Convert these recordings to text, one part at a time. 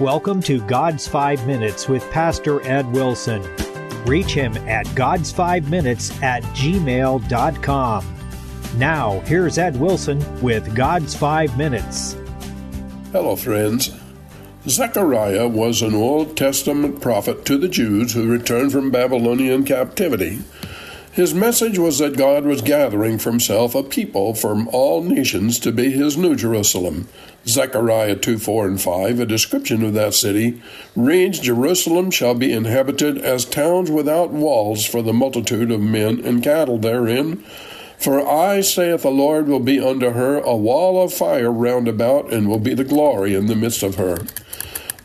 Welcome to God's Five Minutes with Pastor Ed Wilson. Reach him at God's Five Minutes at gmail.com. Now, here's Ed Wilson with God's Five Minutes. Hello, friends. Zechariah was an Old Testament prophet to the Jews who returned from Babylonian captivity. His message was that God was gathering for himself a people from all nations to be his new Jerusalem. Zechariah 2 4 and 5, a description of that city, reads Jerusalem shall be inhabited as towns without walls for the multitude of men and cattle therein. For I, saith the Lord, will be unto her a wall of fire round about, and will be the glory in the midst of her.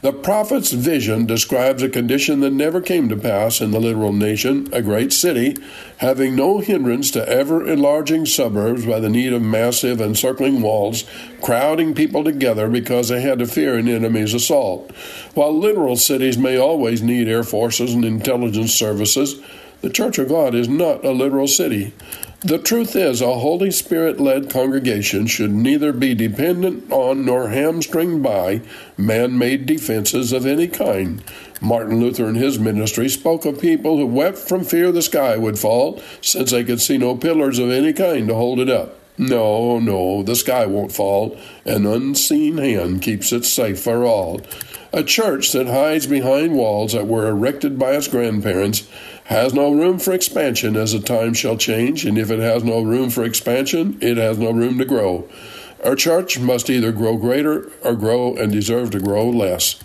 The prophet's vision describes a condition that never came to pass in the literal nation, a great city, having no hindrance to ever enlarging suburbs by the need of massive encircling walls, crowding people together because they had to fear an enemy's assault. While literal cities may always need air forces and intelligence services, the Church of God is not a literal city. The truth is, a Holy Spirit led congregation should neither be dependent on nor hamstringed by man made defenses of any kind. Martin Luther in his ministry spoke of people who wept from fear the sky would fall, since they could see no pillars of any kind to hold it up. No, no, the sky won't fall. An unseen hand keeps it safe for all. A church that hides behind walls that were erected by its grandparents has no room for expansion as the time shall change, and if it has no room for expansion, it has no room to grow. Our church must either grow greater or grow and deserve to grow less.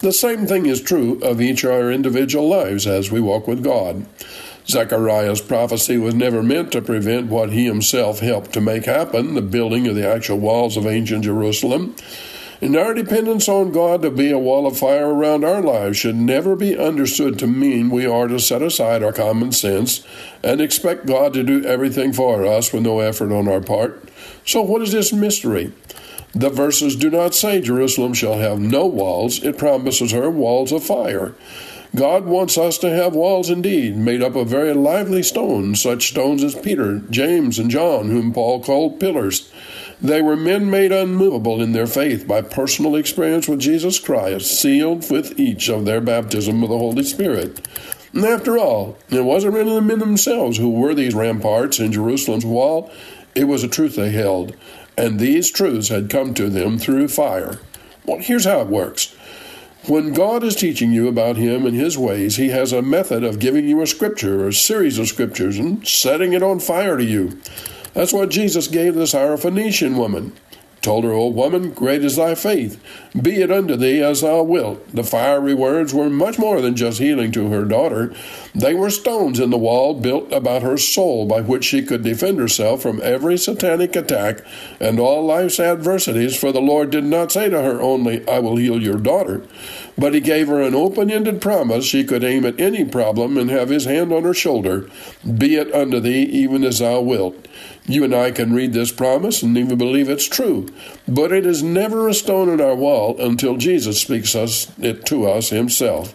The same thing is true of each of our individual lives as we walk with God. Zechariah's prophecy was never meant to prevent what he himself helped to make happen, the building of the actual walls of ancient Jerusalem. And our dependence on God to be a wall of fire around our lives should never be understood to mean we are to set aside our common sense and expect God to do everything for us with no effort on our part. So, what is this mystery? The verses do not say Jerusalem shall have no walls, it promises her walls of fire. God wants us to have walls indeed, made up of very lively stones, such stones as Peter, James, and John, whom Paul called pillars. They were men made unmovable in their faith by personal experience with Jesus Christ, sealed with each of their baptism with the Holy Spirit. And after all, it wasn't really the men themselves who were these ramparts in Jerusalem's wall, it was a truth they held, and these truths had come to them through fire. Well, here's how it works. When God is teaching you about Him and His ways, He has a method of giving you a scripture or a series of scriptures and setting it on fire to you. That's what Jesus gave the Syrophoenician woman. Told her, old woman, great is thy faith. Be it unto thee as thou wilt. The fiery words were much more than just healing to her daughter. They were stones in the wall built about her soul by which she could defend herself from every satanic attack and all life's adversities, for the Lord did not say to her only, I will heal your daughter, but he gave her an open ended promise she could aim at any problem and have his hand on her shoulder. Be it unto thee even as thou wilt. You and I can read this promise and even believe it's true, but it is never a stone in our wall until Jesus speaks us it to us himself.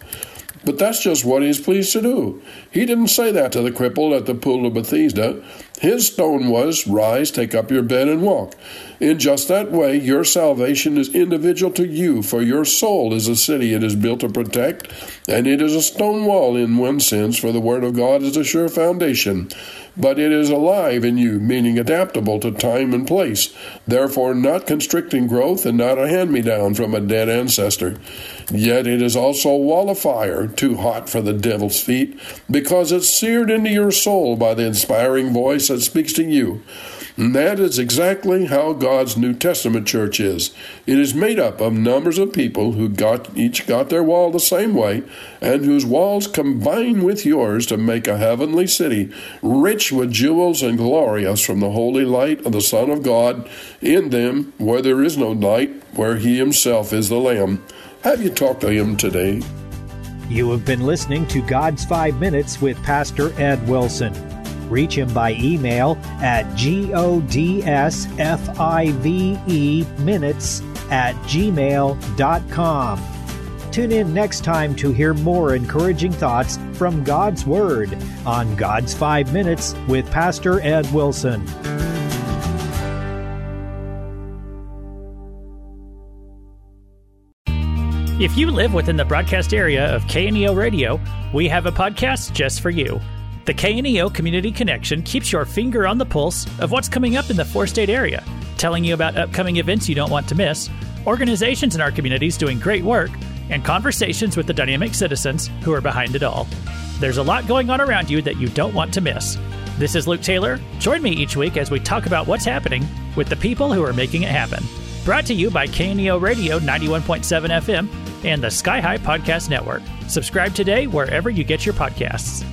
But that's just what he's pleased to do. He didn't say that to the cripple at the pool of Bethesda. His stone was, Rise, take up your bed, and walk. In just that way, your salvation is individual to you, for your soul is a city it is built to protect, and it is a stone wall in one sense, for the Word of God is a sure foundation. But it is alive in you, meaning adaptable to time and place, therefore not constricting growth and not a hand me down from a dead ancestor. Yet it is also a wall of fire, too hot for the devil's feet, because it's seared into your soul by the inspiring voice that speaks to you. And that is exactly how God's New Testament church is. It is made up of numbers of people who got each got their wall the same way, and whose walls combine with yours to make a heavenly city, rich with jewels and glorious from the holy light of the Son of God, in them where there is no night, where he himself is the Lamb. Have you talked to him today? You have been listening to God's Five Minutes with Pastor Ed Wilson. Reach him by email at godsfive minutes at gmail.com. Tune in next time to hear more encouraging thoughts from God's Word on God's Five Minutes with Pastor Ed Wilson. If you live within the broadcast area of KNEO Radio, we have a podcast just for you. The KNEO Community Connection keeps your finger on the pulse of what's coming up in the four state area, telling you about upcoming events you don't want to miss, organizations in our communities doing great work, and conversations with the dynamic citizens who are behind it all. There's a lot going on around you that you don't want to miss. This is Luke Taylor. Join me each week as we talk about what's happening with the people who are making it happen. Brought to you by KNEO Radio 91.7 FM and the Sky High Podcast Network. Subscribe today wherever you get your podcasts.